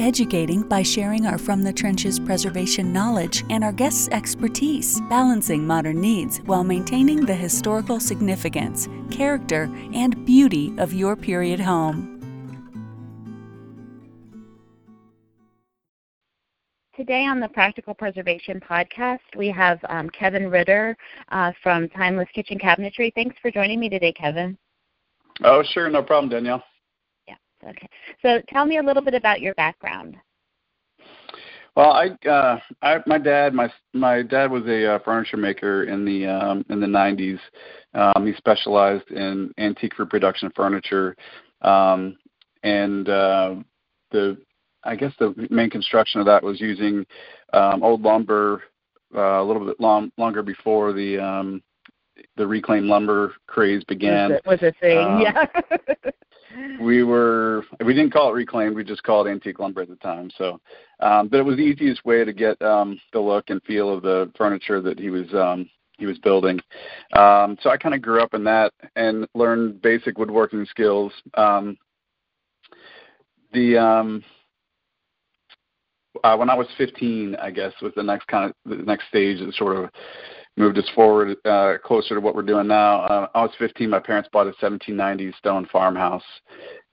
educating by sharing our From the Trenches preservation knowledge and our guests' expertise, balancing modern needs while maintaining the historical significance, character, and beauty of your period home. Today on the Practical Preservation Podcast, we have um, Kevin Ritter uh, from Timeless Kitchen Cabinetry. Thanks for joining me today, Kevin. Oh, sure, no problem, Danielle. Yeah, okay. So tell me a little bit about your background. Well, I, uh, I my dad, my my dad was a uh, furniture maker in the um, in the 90s. Um, he specialized in antique reproduction furniture, um, and uh, the I guess the main construction of that was using um, old lumber uh, a little bit long, longer before the um, the reclaimed lumber craze began. Was, it, was a thing, um, yeah. we were we didn't call it reclaimed, we just called it antique lumber at the time. So, um, but it was the easiest way to get um, the look and feel of the furniture that he was um, he was building. Um, so I kind of grew up in that and learned basic woodworking skills. Um, the um, uh, when I was 15, I guess was the next kind of the next stage that sort of moved us forward uh, closer to what we're doing now. Uh, I was 15. My parents bought a 1790s stone farmhouse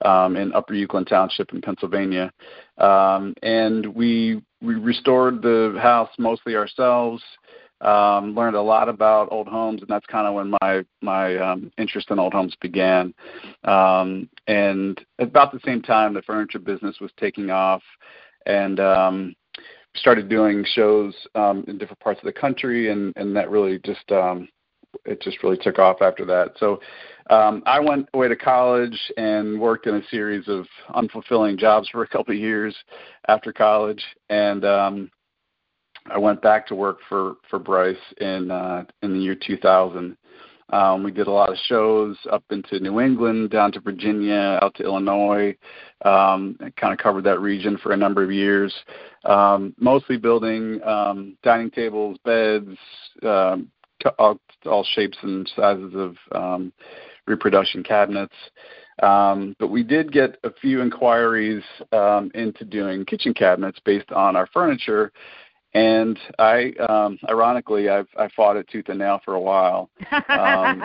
um, in Upper Uwchlan Township in Pennsylvania, um, and we we restored the house mostly ourselves. Um, learned a lot about old homes, and that's kind of when my my um, interest in old homes began. Um, and about the same time, the furniture business was taking off and um, started doing shows um, in different parts of the country, and and that really just um, it just really took off after that. So um, I went away to college and worked in a series of unfulfilling jobs for a couple of years after college, and um, I went back to work for for Bryce in uh, in the year 2000. Um, we did a lot of shows up into New England, down to Virginia, out to Illinois. Um, kind of covered that region for a number of years, um, mostly building um, dining tables, beds, um, all, all shapes and sizes of um, reproduction cabinets. Um, but we did get a few inquiries um, into doing kitchen cabinets based on our furniture, and I, um, ironically, I've I fought it tooth and nail for a while. Um,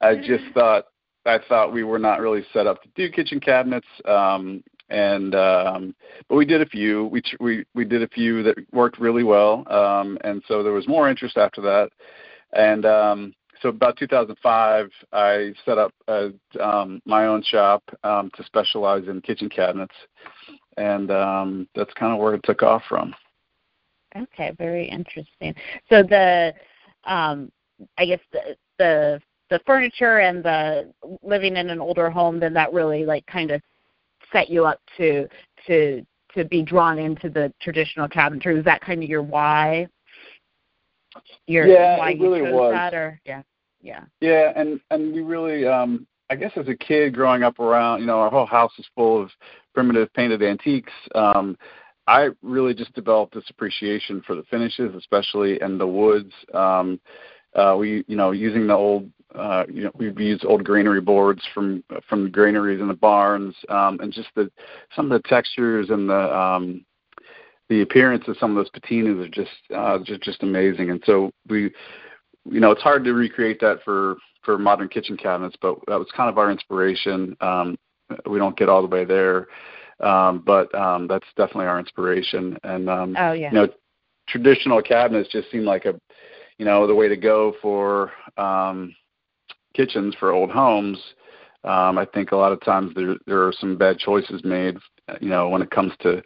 I just thought I thought we were not really set up to do kitchen cabinets, um, and um, but we did a few. We we we did a few that worked really well, um, and so there was more interest after that. And um, so about 2005, I set up a, um, my own shop um, to specialize in kitchen cabinets, and um, that's kind of where it took off from. Okay, very interesting. So the, um, I guess the the the furniture and the living in an older home, then that really like kind of set you up to to to be drawn into the traditional cabinetry. Is that kind of your why? Your yeah, why it you really chose was. that, or yeah, yeah. Yeah, and and we really, um, I guess, as a kid growing up around, you know, our whole house is full of primitive painted antiques. Um, I really just developed this appreciation for the finishes, especially in the woods. Um, uh, we, you know, using the old, uh, you know, we've used old granary boards from from granaries in the barns, um, and just the some of the textures and the um, the appearance of some of those patinas are just uh, just just amazing. And so we, you know, it's hard to recreate that for for modern kitchen cabinets, but that was kind of our inspiration. Um, we don't get all the way there um, but um, that's definitely our inspiration. And um, oh yeah, you know, traditional cabinets just seem like a, you know, the way to go for um, kitchens for old homes. Um, I think a lot of times there there are some bad choices made, you know, when it comes to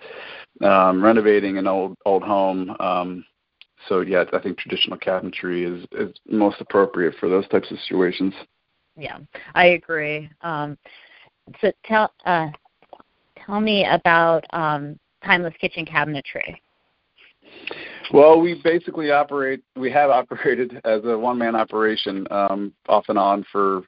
um, renovating an old old home. Um, so yeah, I think traditional cabinetry is is most appropriate for those types of situations. Yeah, I agree. Um, so tell uh, tell me about um, timeless kitchen cabinetry. Well, we basically operate. We have operated as a one-man operation um, off and on for,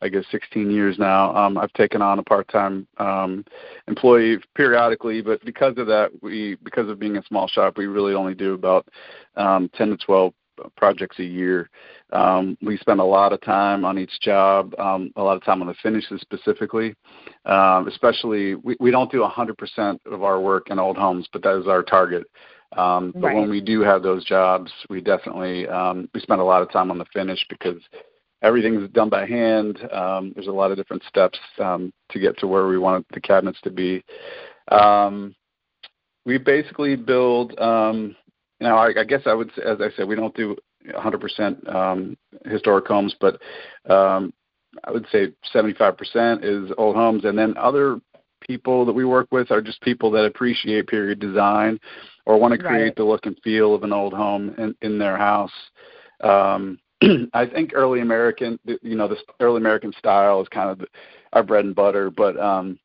I guess, 16 years now. Um, I've taken on a part-time um, employee periodically, but because of that, we because of being a small shop, we really only do about um, 10 to 12 projects a year. Um, we spend a lot of time on each job, um, a lot of time on the finishes specifically. Um, especially, we, we don't do 100% of our work in old homes, but that is our target. Um, but Right. when we do have those jobs, we definitely um, we spend a lot of time on the finish because everything's done by hand. Um, there's a lot of different steps um, to get to where we want the cabinets to be. Um, we basically build. Um, know, I, I guess I would, as I said, we don't do 100% um, historic homes, but um, I would say 75% is old homes, and then other people that we work with are just people that appreciate period design or want to create Right. the look and feel of an old home in, in their house. Um, I think early American, you know, this early American style is kind of our bread and butter. But um,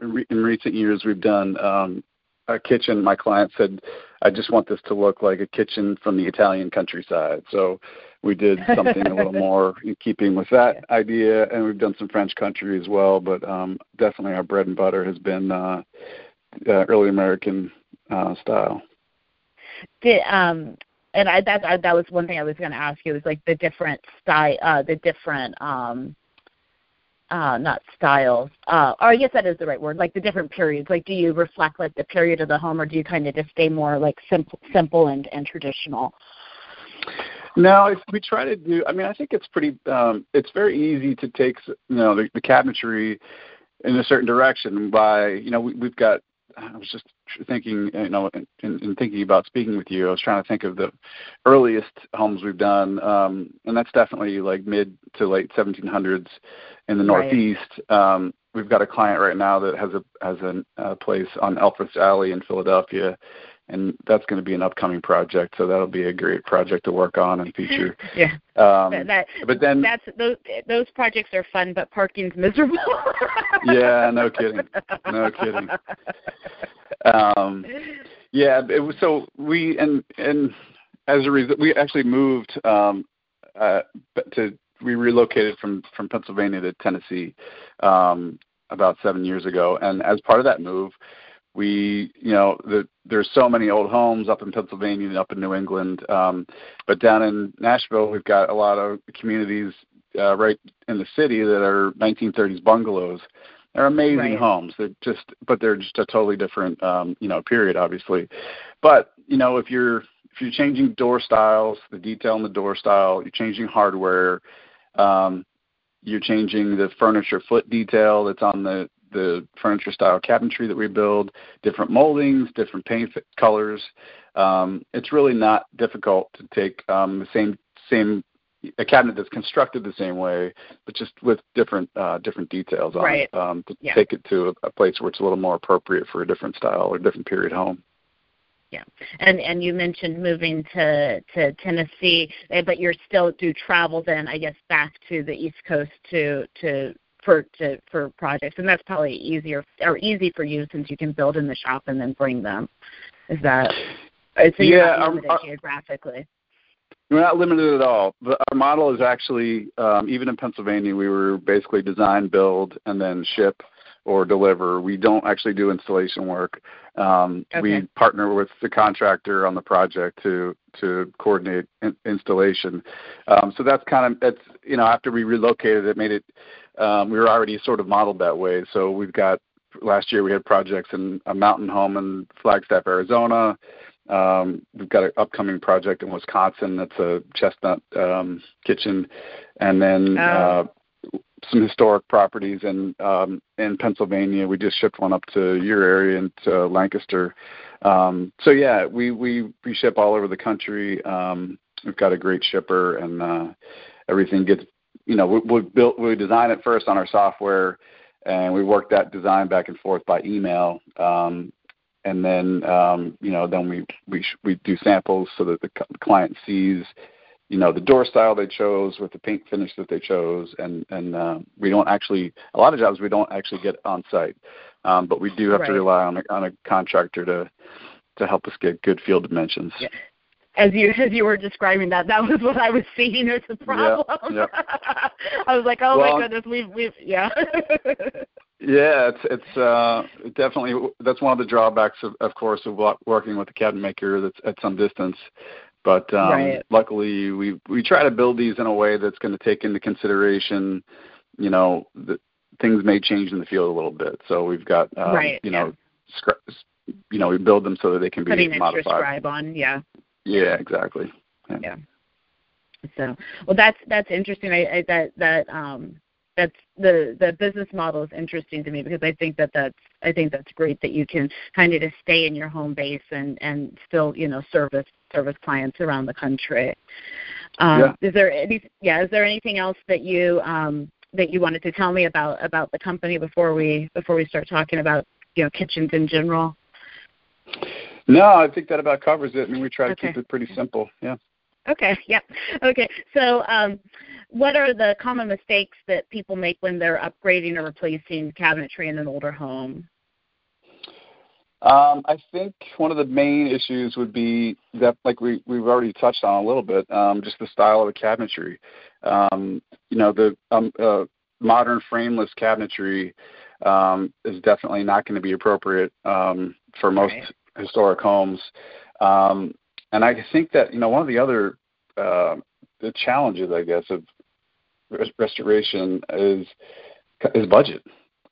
in recent years, we've done um, a kitchen. My client said, "I just want this to look like a kitchen from the Italian countryside." So we did something a little more in keeping with that idea, and we've done some French country as well. But um, definitely, our bread and butter has been uh, uh, early American uh, style. Did, um, and I that I, that was one thing I was going to ask you was like the different style, uh, the different um, uh, not styles, uh, or I guess that is the right word, like the different periods. Like, do you reflect like the period of the home, or do you kind of just stay more like simple, simple and and traditional? No, if we try to do. I mean, I think it's pretty. Um, it's very easy to take, you know, the, the cabinetry in a certain direction by, you know, we, we've got. I was just thinking, you know, in, in thinking about speaking with you, I was trying to think of the earliest homes we've done, um, and that's definitely like mid to late 1700s in the Right. Northeast. Um, we've got a client right now that has a has a, a place on Elfreth Alley in Philadelphia, and that's going to be an upcoming project. So that'll be a great project to work on and feature. Yeah, Um, that, that but then, that's those those projects are fun, but parking's miserable. Yeah, no kidding. No kidding. um, yeah, it was so we and and as a result, we actually moved um, uh, to we relocated from from Pennsylvania to Tennessee um, about seven years ago, and as part of that move, we you know the, there's so many old homes up in Pennsylvania and up in New England, um, but down in Nashville we've got a lot of communities uh, right in the city that are 1930s bungalows. They're amazing Right. homes. They're just, but they're just a totally different, um, you know, period, obviously. But you know, if you're if you're changing door styles, the detail in the door style, you're changing hardware, um, you're changing the furniture foot detail that's on the the furniture style cabinetry that we build, different moldings, different paint colors. Um, it's really not difficult to take um, the same same a cabinet that's constructed the same way, but just with different uh, different details on Right. it um, to Yeah. take it to a, a place where it's a little more appropriate for a different style or different period home. Yeah and and you mentioned moving to to Tennessee, eh, but you're still do travel then, I guess, back to the East Coast to to for to for projects, and that's probably easier or easy for you since you can build in the shop and then bring them. Is that? So Yeah, not our- limited our- geographically. We're not limited at all. Our model is actually, um, even in Pennsylvania, we were basically design, build, and then ship or deliver. We don't actually do installation work. Um, Okay. We partner with the contractor on the project to to coordinate in, installation. Um, so that's kind of that's you know after we relocated, it made it. Um, we were already sort of modeled that way. So we've got last year we had projects in a mountain home in Flagstaff, Arizona. Um, we've got an upcoming project in Wisconsin that's a chestnut um, kitchen, and then Oh. uh, some historic properties in um, in Pennsylvania. We just shipped one up to your area into Lancaster. Um, so yeah, we we we ship all over the country. Um, we've got a great shipper, and uh, everything gets you know, we, we built we design it first on our software, and we work that design back and forth by email. Um, and then um, you know then we we we do samples so that the client sees you know the door style they chose with the paint finish that they chose and and uh, we don't actually a lot of jobs we don't actually get on site um, but we do have right. to rely on a, on a contractor to to help us get good field dimensions yeah. As you as you were describing that that was what i was seeing as a problem yep, yep. i was like oh well, my goodness we've we've yeah yeah it's it's uh definitely that's one of the drawbacks of of course of working with a cabinet maker that's at some distance but um, right. luckily, we we try to build these in a way that's going to take into consideration, you know, that things may change in the field a little bit. So we've got, um, right, you know, scri- you know, we build them so that they can be Putting modified. extra scribe on, yeah. Yeah, exactly. Yeah. yeah. So, well, that's that's interesting. I, I that that um that's the the business model is interesting to me because I think that that's I think that's great that you can kind of just stay in your home base and and still you know service service clients around the country. Um, yeah. Is there any yeah is there anything else that you um, that you wanted to tell me about about the company before we before we start talking about you know kitchens in general? No, I think that about covers it. I mean, we try to okay. keep it pretty simple. Yeah. Okay. Yep. Okay. So, um, what are the common mistakes that people make when they're upgrading or replacing cabinetry in an older home? Um, I think one of the main issues would be that, like we we've already touched on a little bit, um, just the style of the cabinetry. Um, you know, the um, uh, modern frameless cabinetry um, is definitely not going to be appropriate um, for most right. Historic homes. Um, and I think that you know one of the other uh, the challenges, I guess, of restoration is is budget.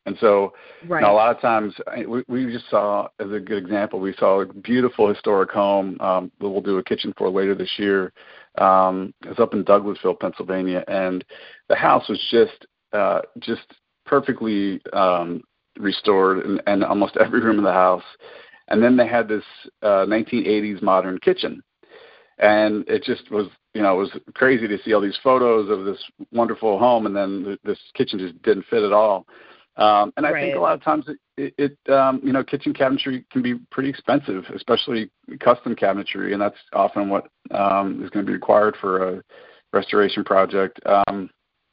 And so, right. you know, a lot of times we, we just saw, as a good example, we saw a beautiful historic home um, that we'll do a kitchen for later this year. Um, it's up in Douglasville, Pennsylvania, and the house was just uh, just perfectly um, restored, and, and almost every room in the house. And then they had this uh, 1980s modern kitchen, and it just was you know it was crazy to see all these photos of this wonderful home, and then this kitchen just didn't fit at all. Um, and I right. think a lot of times it, it, it um, you know, kitchen cabinetry can be pretty expensive, especially custom cabinetry, and that's often what um, is going to be required for a restoration project. Um,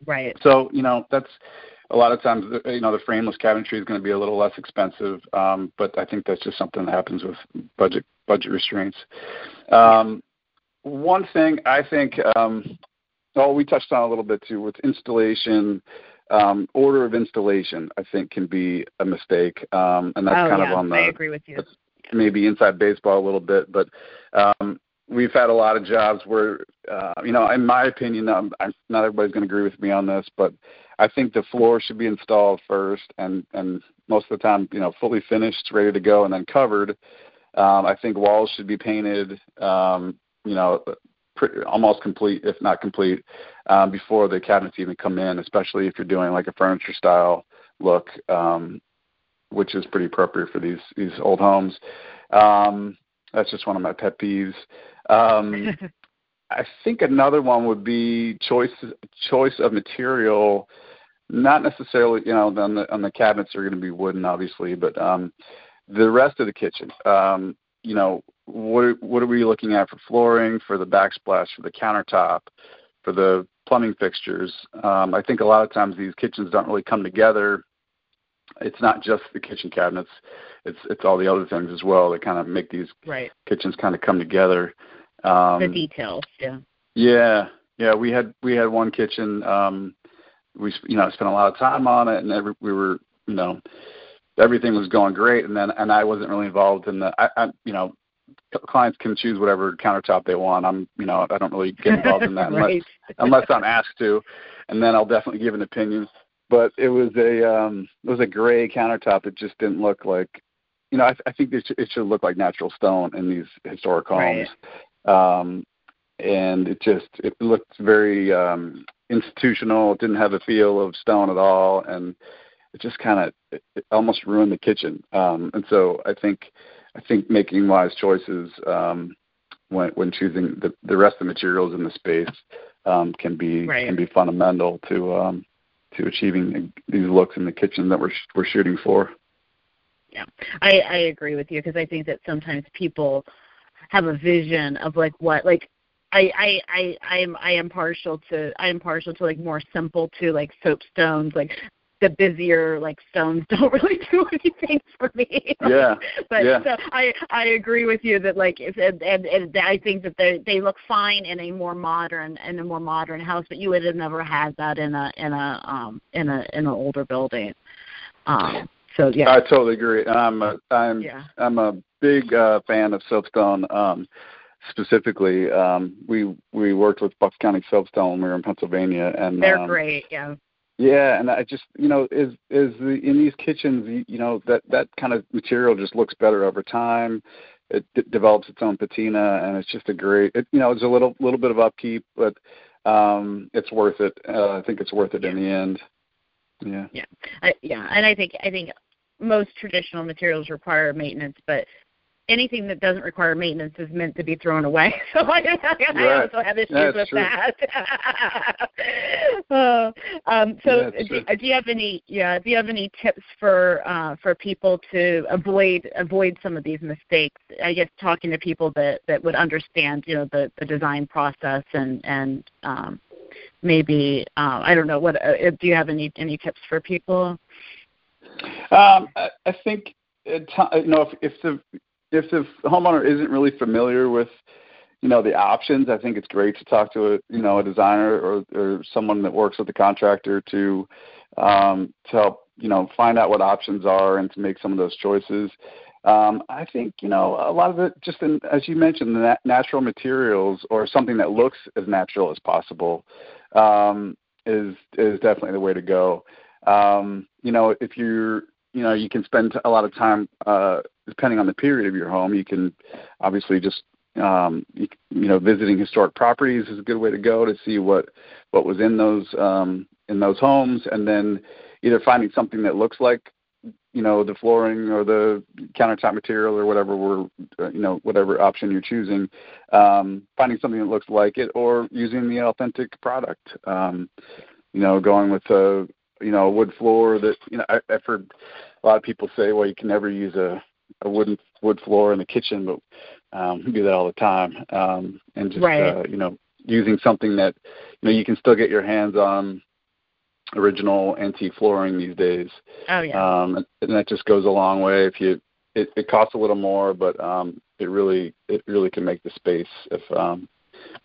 right. So you know, that's a lot of times, you know, the frameless cabinetry is going to be a little less expensive, um, but I think that's just something that happens with budget budget restraints. Um, one thing I think, um, oh, we touched on a little bit too with installation um, order of installation, I think, can be a mistake, um, and that's oh, kind yeah. of on the. I agree with you. Maybe inside baseball a little bit, but um, we've had a lot of jobs where, uh, you know, in my opinion, um, I'm, not everybody's going to agree with me on this, but I think the floor should be installed first, and and most of the time, you know, fully finished, ready to go, and then covered. Um, I think walls should be painted, um, you know, pretty, almost complete, if not complete, um, before the cabinets even come in, especially if you're doing like a furniture style look, um, which is pretty appropriate for these these old homes. Um, that's just one of my pet peeves. Um, I think another one would be choice choice of material. Not necessarily, you know, on the on the cabinets are going to be wooden, obviously, but um, the rest of the kitchen. Um, you know, what what are we looking at for flooring, for the backsplash, for the countertop, for the plumbing fixtures? Um, I think a lot of times these kitchens don't really come together. It's not just the kitchen cabinets; it's it's all the other things as well that kind of make these right. kitchens kind of come together. Um, the details, yeah. Yeah, yeah. We had we had one kitchen. Um, we you know spent a lot of time on it, and every, we were you know everything was going great, and then and I wasn't really involved in the I, I you know clients can choose whatever countertop they want. I'm, you know, I don't really get involved in that right. unless unless I'm asked to, and then I'll definitely give an opinion. But it was a um, it was a gray countertop. It just didn't look like, you know, I, I think it should, it should look like natural stone in these historic homes. Right. Um, and it just it looked very um, institutional. It didn't have a feel of stone at all, and it just kind of it, it almost ruined the kitchen. Um, and so I think I think making wise choices um, when when choosing the the rest of the materials in the space um, can be right. can be fundamental to um, to achieving these looks in the kitchen that we're we're shooting for. Yeah, I I agree with you because I think that sometimes people have a vision of like what like I I I I am I am partial to I am partial to like more simple to like soapstones like the busier like stones don't really do anything for me. Yeah. but yeah. so I I agree with you that like if and, and, and I think that they they look fine in a more modern in a more modern house, but you would have never had that in a in a um in a in an older building. Um so yeah. I totally agree. I'm a, I'm yeah. I'm a big uh fan of soapstone um specifically um we we worked with Bucks County Soapstone when we were in Pennsylvania and they're um, great, yeah. Yeah, and I just you know is is the in these kitchens you, you know that that kind of material just looks better over time. It d- develops its own patina, and it's just a great. It, you know, it's a little little bit of upkeep, but um it's worth it. Uh, I think it's worth it yeah. in the end. Yeah. Yeah, I, yeah, and I think I think most traditional materials require maintenance, but anything that doesn't require maintenance is meant to be thrown away. So I, I, I also have issues That's with true. that. uh, um, so do, do you have any yeah do you have any tips for uh, for people to avoid avoid some of these mistakes? I guess talking to people that that would understand you know the the design process and and um, maybe uh, I don't know what uh, do you have any any tips for people? Um, I, I think it, you know if, if the if the homeowner isn't really familiar with you know the options, I think it's great to talk to a you know a designer or or someone that works with the contractor to um, to help you know find out what options are and to make some of those choices. Um, I think you know a lot of it just in, as you mentioned the nat- natural materials or something that looks as natural as possible um, is is definitely the way to go. Um, you know if you're you know you can spend a lot of time uh, depending on the period of your home. You can obviously just um, you, you know visiting historic properties is a good way to go to see what what was in those um, in those homes, and then either finding something that looks like you know the flooring or the countertop material or whatever we're uh, you know whatever option you're choosing um finding something that looks like it or using the authentic product um you know going with a you know a wood floor that you know I, i've heard a lot of people say well you can never use a a wooden wood floor in the kitchen but um we do that all the time um and just Right. uh you know using something that you know you can still get your hands on original antique flooring these days Oh yeah. um, and that just goes a long way. If you, it, it costs a little more, but um, it really, it really can make the space if, um,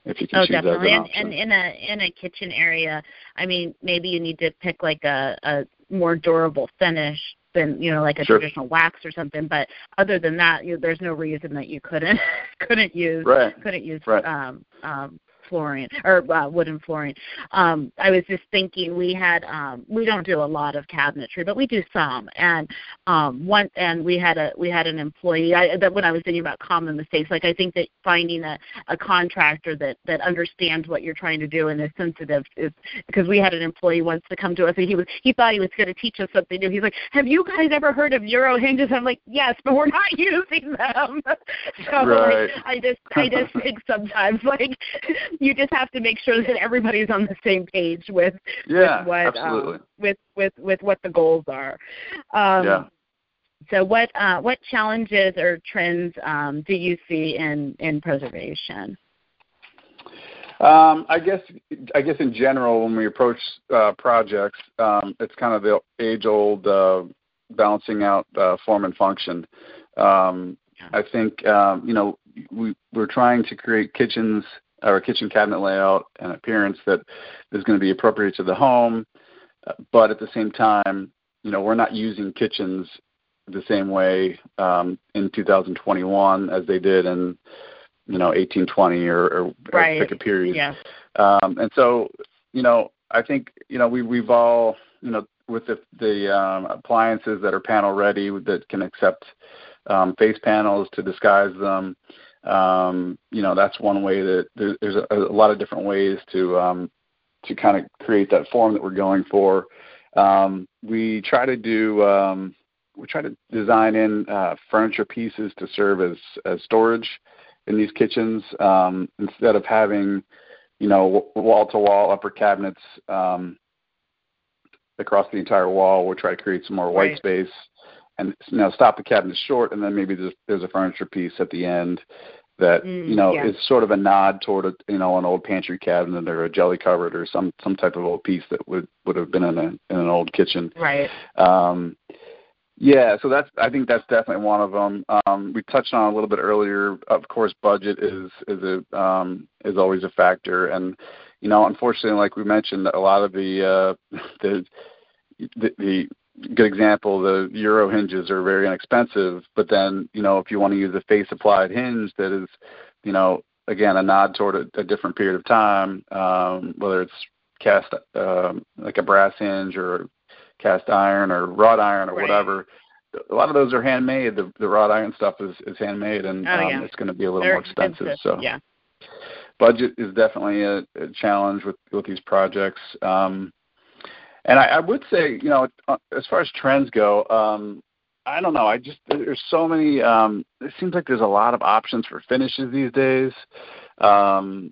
if you can Oh, choose that definitely. an And, and in a in a kitchen area, I mean, maybe you need to pick like a a more durable finish than you know, like a Sure. traditional wax or something. But other than that, you, there's no reason that you couldn't couldn't use right. couldn't use Right. um um flooring or uh, wooden flooring. Um, I was just thinking we had um, we don't do a lot of cabinetry, but we do some. And um, one and we had a we had an employee. I, that when I was thinking about common mistakes, like I think that finding a, a contractor that that understands what you're trying to do and is sensitive is because we had an employee once to come to us and he was he thought he was going to teach us something new. He's like, "Have you guys ever heard of Euro hinges?" I'm like, "Yes, but we're not using them." so Right. like, I just I just think sometimes like you just have to make sure that everybody's on the same page with Yeah, with what um, with with with what the goals are. Um, Yeah. So what uh, what challenges or trends um, do you see in in preservation? Um, I guess I guess in general, when we approach uh, projects, um, it's kind of the age-old uh, balancing out uh, form and function. Um, I think um, you know we we're trying to create kitchens or kitchen cabinet layout and appearance that is going to be appropriate to the home, but at the same time, you know, we're not using kitchens the same way um, in 2021 as they did in you know 1820 or, or, Right. or pick a period. Yeah. Um, and so, you know, I think you know we we've all you know with the the um, appliances that are panel ready that can accept um, face panels to disguise them. Um, you know, that's one way that there, there's a, a lot of different ways to um, to kind of create that form that we're going for. Um, we try to do um, we try to design in uh, furniture pieces to serve as as storage in these kitchens um, instead of having you know, wall to wall upper cabinets um, across the entire wall. We'll try to create some more white Right. space, and you know, stop the cabinets short, and then maybe there's, there's a furniture piece at the end that Mm, you know yeah. is sort of a nod toward a you know an old pantry cabinet or a jelly cupboard or some some type of old piece that would would have been in a in an old kitchen. Right. Um, yeah, so that's I think that's definitely one of them. Um, we touched on a little bit earlier. Of course, budget is is a um, is always a factor, and you know, unfortunately, like we mentioned, a lot of the uh, the, the the good example, the Euro hinges are very inexpensive, but then you know, if you want to use a face applied hinge that is, you know, again a nod toward a, a different period of time, um, whether it's cast um, like a brass hinge or cast iron or wrought iron or Right. whatever. A lot of those are handmade. The, the wrought iron stuff is, is handmade, and Oh, um, it's going to be a little They're more expensive. So Yeah. budget is definitely a, a challenge with with these projects. Um, and I, I would say, you know, uh, as far as trends go, um, I don't know. I just there's so many. Um, it seems like there's a lot of options for finishes these days. Um,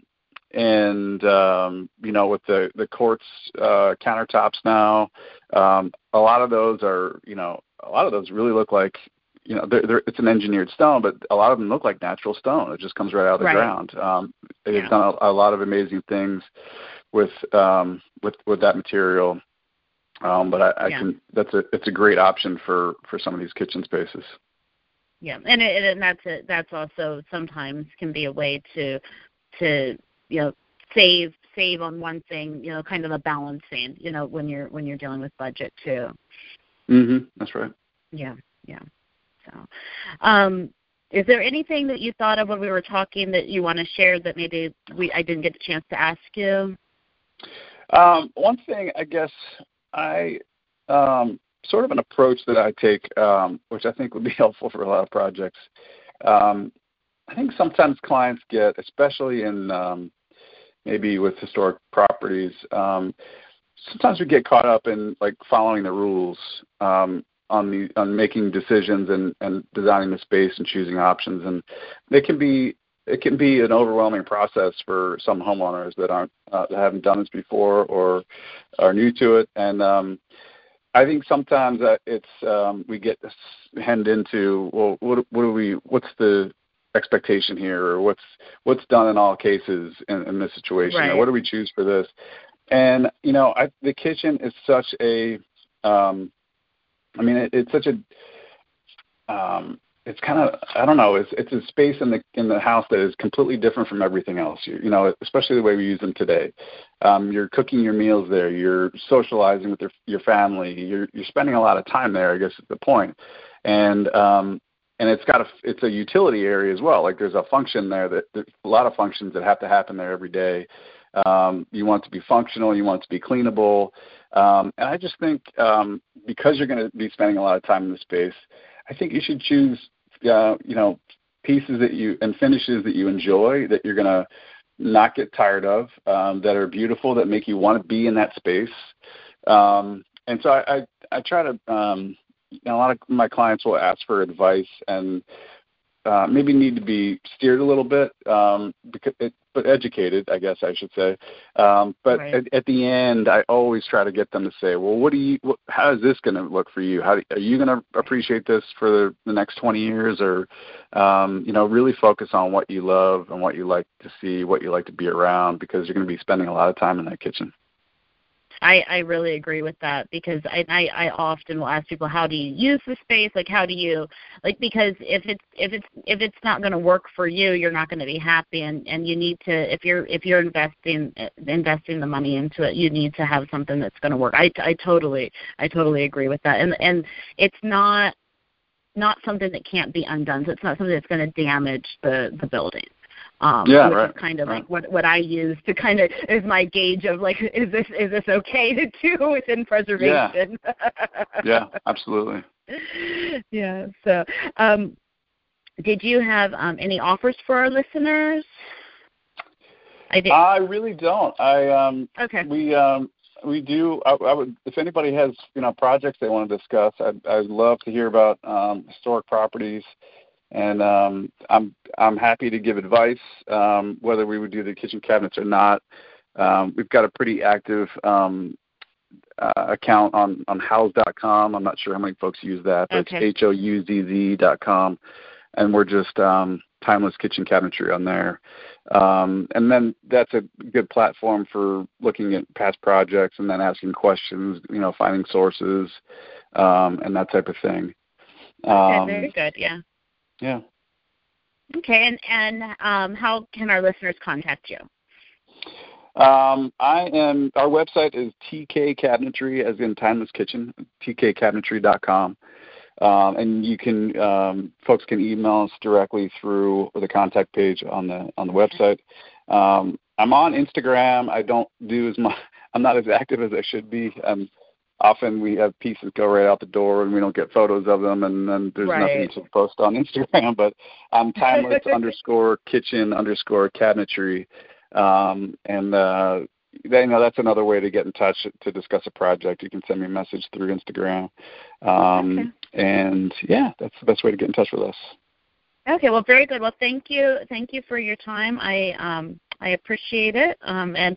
and um, you know, with the the quartz uh, countertops now, um, a lot of those are, you know, a lot of those really look like you know, they're, they're, it's an engineered stone, but a lot of them look like natural stone. It just comes right out of the Right. ground. Um, they've Yeah. done a, a lot of amazing things with um, with with that material. Um, but I, I Yeah. can that's a it's a great option for for some of these kitchen spaces. Yeah, and it, and that's a, that's also sometimes can be a way to to you know save save on one thing, you know, kind of a balancing, you know, when you're when you're dealing with budget too. hmm That's right. Yeah, yeah. So, um, is there anything that you thought of when we were talking that you want to share that maybe we I didn't get a chance to ask you? Um, one thing, I guess, I um, sort of an approach that I take, um, which I think would be helpful for a lot of projects. Um, I think sometimes clients get, especially in um, maybe with historic properties, um, sometimes we get caught up in like following the rules um, on the on making decisions and, and designing the space and choosing options, and they can be it can be an overwhelming process for some homeowners that aren't uh, that haven't done this before or are new to it. And um, I think sometimes that it's um, we get hemmed into well, what, what do we? What's the expectation here, or what's what's done in all cases in, in this situation, Right. what do we choose for this? And you know, I, the kitchen is such a um, I mean, it, it's such a um, it's kind of I don't know. It's it's a space in the in the house that is completely different from everything else. You, you know, especially the way we use them today. Um, you're cooking your meals there. You're socializing with your your family. You're you're spending a lot of time there. I guess is the point. And um, and it's got a it's a utility area as well. Like there's a function there that there's a lot of functions that have to happen there every day. Um, you want to be functional. You want to be cleanable. Um, and I just think um, because you're going to be spending a lot of time in the space, I think you should choose, uh, you know, pieces that you and finishes that you enjoy that you're to not get tired of, um, that are beautiful, that make you want to be in that space. Um, and so I, I, I try to, um, you know, a lot of my clients will ask for advice and uh, maybe need to be steered a little bit, um, because it, but educated, I guess I should say. Um, but Right. at, at the end, I always try to get them to say, "Well, what do you? What, how is this going to look for you? How do, are you going to appreciate this for the, the next 20 years?" Or, um, you know, really focus on what you love and what you like to see, what you like to be around, because you're going to be spending a lot of time in that kitchen. I, I really agree with that because I, I I often will ask people how do you use the space? Like how do you like because if it's if it's if it's not going to work for you you're not going to be happy and and you need to if you're if you're investing investing the money into it you need to have something that's going to work. I I totally I totally agree with that. And and it's not not something that can't be undone. So it's not something that's going to damage the the building um, Yeah, which right, is kind of right. like what what I use to kind of is my gauge of like is this is this okay to do within preservation? Yeah, absolutely. yeah. So, um, did you have um, any offers for our listeners? I did. I really don't. I um, okay. we um, we do. I, I would if anybody has you know projects they want to discuss. I'd, I'd love to hear about um, historic properties. And um, I'm I'm happy to give advice um, whether we would do the kitchen cabinets or not. Um, we've got a pretty active um, uh, account on on Houzz.com. I'm not sure how many folks use that, but Okay. it's H O U Z Z dot com, and we're just um, timeless kitchen cabinetry on there. Um, and then that's a good platform for looking at past projects and then asking questions, you know, finding sources, um, and that type of thing. Okay, Um, very good. Yeah. Yeah. Okay, and and um, how can our listeners contact you? Um, I am. Our website is TK Cabinetry, as in Timeless Kitchen, tkcabinetry.com. Um, and you can, um, folks can email us directly through the contact page on the on the website. Um, I'm on Instagram. I don't do as much. I'm not as active as I should be. Um, often we have pieces go right out the door and we don't get photos of them, and then there's Right. nothing to post on Instagram. But I'm timeless underscore kitchen underscore cabinetry. Um, and uh, then, you know that's another way to get in touch to discuss a project. You can send me a message through Instagram, um, and yeah, that's the best way to get in touch with us. Okay, well, very good. Well, thank you, thank you for your time. I um, I appreciate it. Um, and